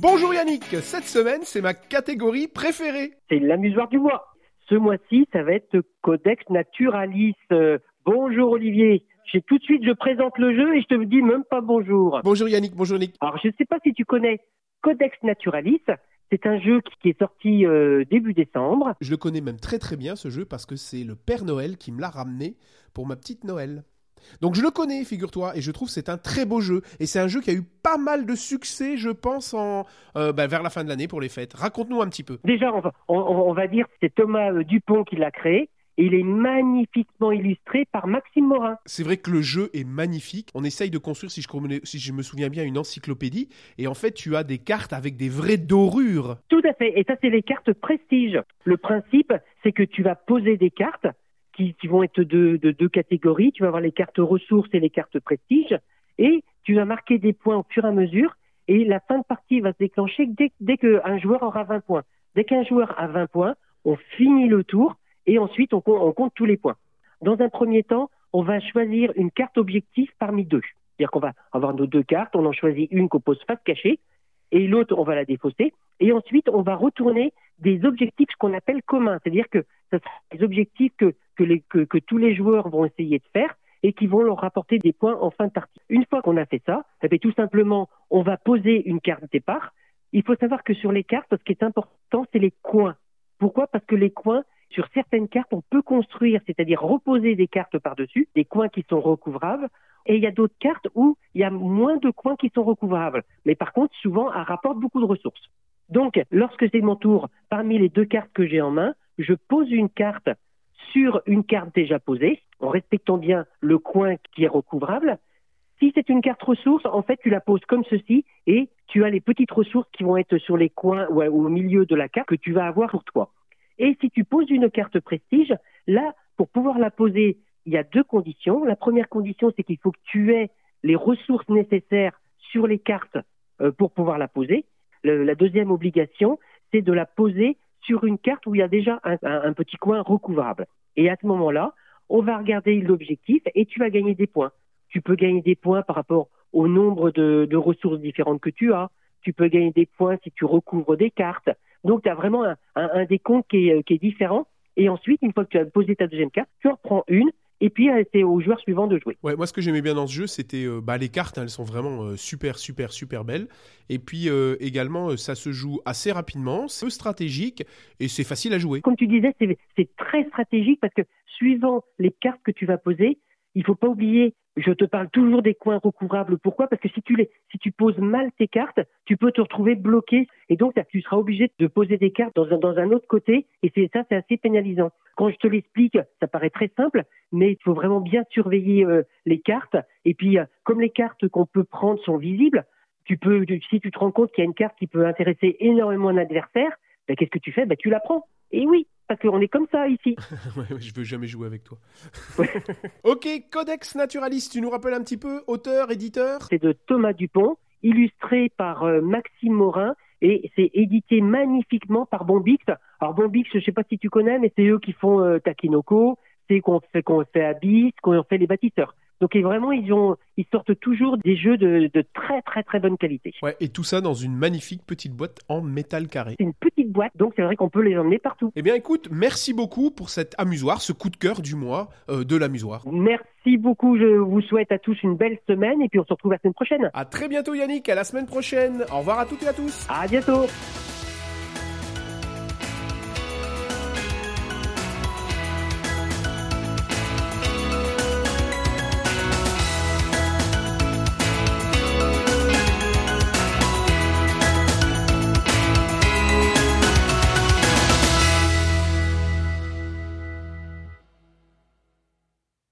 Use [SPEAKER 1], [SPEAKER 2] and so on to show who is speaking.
[SPEAKER 1] Bonjour Yannick, cette semaine c'est ma catégorie préférée.
[SPEAKER 2] C'est l'amusoire du mois. Ce mois-ci, ça va être Codex Naturalis. Euh, bonjour Olivier. J'ai tout de suite, je présente le jeu et je te dis même pas bonjour.
[SPEAKER 1] Bonjour Yannick, bonjour Yannick.
[SPEAKER 2] Alors je ne sais pas si tu connais Codex Naturalis. C'est un jeu qui est sorti euh, début décembre.
[SPEAKER 1] Je le connais même très très bien ce jeu parce que c'est le Père Noël qui me l'a ramené pour ma petite Noël. Donc je le connais, figure-toi, et je trouve que c'est un très beau jeu. Et c'est un jeu qui a eu pas mal de succès, je pense, en, euh, bah, vers la fin de l'année pour les fêtes. Raconte-nous un petit peu.
[SPEAKER 2] Déjà, on va, on, va dire que c'est Thomas euh, Dupont qui l'a créé. Et il est magnifiquement illustré par Maxime Morin.
[SPEAKER 1] C'est vrai que le jeu est magnifique. On essaye de construire, si je, si je me souviens bien, une encyclopédie. Et en fait, tu as des cartes avec des vraies dorures.
[SPEAKER 2] Tout à fait. Et ça, c'est les cartes prestige. Le principe, c'est que tu vas poser des cartes qui, vont être de, deux catégories. Tu vas avoir les cartes ressources et les cartes prestige. Et tu vas marquer des points au fur et à mesure. Et la fin de partie va se déclencher dès, dès qu'un joueur aura 20 points. Dès qu'un joueur a 20 points, on finit le tour et ensuite on, on, compte tous les points. Dans un premier temps, on va choisir une carte objectif parmi deux. C'est-à-dire qu'on va avoir nos deux cartes, on en choisit une qu'on pose face cachée et l'autre on va la défausser. Et ensuite, on va retourner des objectifs qu'on appelle communs, c'est-à-dire que ce sont des objectifs que, que, tous les joueurs vont essayer de faire et qui vont leur rapporter des points en fin de partie. Une fois qu'on a fait ça, eh bien, tout simplement, on va poser une carte départ. Il faut savoir que sur les cartes, ce qui est important, c'est les coins. Pourquoi? Parce que les coins, sur certaines cartes, on peut construire, c'est-à-dire reposer des cartes par-dessus, des coins qui sont recouvrables, et il y a d'autres cartes où il y a moins de coins qui sont recouvrables. Mais par contre, souvent, elles rapportent beaucoup de ressources. Donc, lorsque c'est mon tour, parmi les deux cartes que j'ai en main, je pose une carte sur une carte déjà posée, en respectant bien le coin qui est recouvrable. Si c'est une carte ressource, en fait, tu la poses comme ceci et tu as les petites ressources qui vont être sur les coins ou au milieu de la carte que tu vas avoir pour toi. Et si tu poses une carte prestige, là, pour pouvoir la poser, il y a deux conditions. La première condition, c'est qu'il faut que tu aies les ressources nécessaires sur les cartes euh, pour pouvoir la poser. La deuxième obligation, c'est de la poser sur une carte où il y a déjà un, petit coin recouvrable. Et à ce moment-là, on va regarder l'objectif et tu vas gagner des points. Tu peux gagner des points par rapport au nombre de, ressources différentes que tu as. Tu peux gagner des points si tu recouvres des cartes. Donc, tu as vraiment un, décompte qui est, qui est différent. Et ensuite, une fois que tu as posé ta deuxième carte, tu en reprends une et puis c'est aux joueurs suivants de jouer.
[SPEAKER 1] Ouais, moi ce que j'aimais bien dans ce jeu, c'était euh, bah, les cartes, hein, elles sont vraiment euh, super, super, super belles. Et puis euh, également, ça se joue assez rapidement, c'est peu stratégique et c'est facile à jouer.
[SPEAKER 2] Comme tu disais, c'est très stratégique parce que suivant les cartes que tu vas poser, il faut pas oublier, je te parle toujours des coins recouvrables. Pourquoi? Parce que si tu, les, si tu poses mal tes cartes, tu peux te retrouver bloqué et donc tu seras obligé de poser des cartes dans un, dans un autre côté et c'est ça, c'est assez pénalisant. Quand je te l'explique, ça paraît très simple, mais il faut vraiment bien surveiller euh, les cartes. Et puis, euh, comme les cartes qu'on peut prendre sont visibles, tu peux, si tu te rends compte qu'il y a une carte qui peut intéresser énormément un adversaire, ben, qu'est-ce que tu fais? Ben, Tu la prends. Et oui, parce qu'on est comme ça ici.
[SPEAKER 1] ouais, je veux jamais jouer avec toi. ok, Codex Naturaliste, tu nous rappelles un petit peu, auteur, éditeur?
[SPEAKER 2] C'est de Thomas Dupont, illustré par euh, Maxime Morin, et c'est édité magnifiquement par Bombix. Alors Bombix, je ne sais pas si tu connais, mais c'est eux qui font euh, Takinoko, c'est qu'on fait, qu'on fait Abyss, qu'on fait les bâtisseurs. Donc vraiment, ils, ont, ils sortent toujours des jeux de, de, très très très bonne qualité.
[SPEAKER 1] Ouais, et tout ça dans une magnifique petite boîte en métal carré.
[SPEAKER 2] C'est une petite boîte, donc c'est vrai qu'on peut les emmener partout.
[SPEAKER 1] Eh bien écoute, merci beaucoup pour cet amusoir, ce coup de cœur du mois euh, de l'amusoir.
[SPEAKER 2] Merci beaucoup, je vous souhaite à tous une belle semaine et puis on se retrouve la semaine prochaine.
[SPEAKER 1] À très bientôt Yannick, à la semaine prochaine. Au revoir à toutes et à tous.
[SPEAKER 2] À bientôt.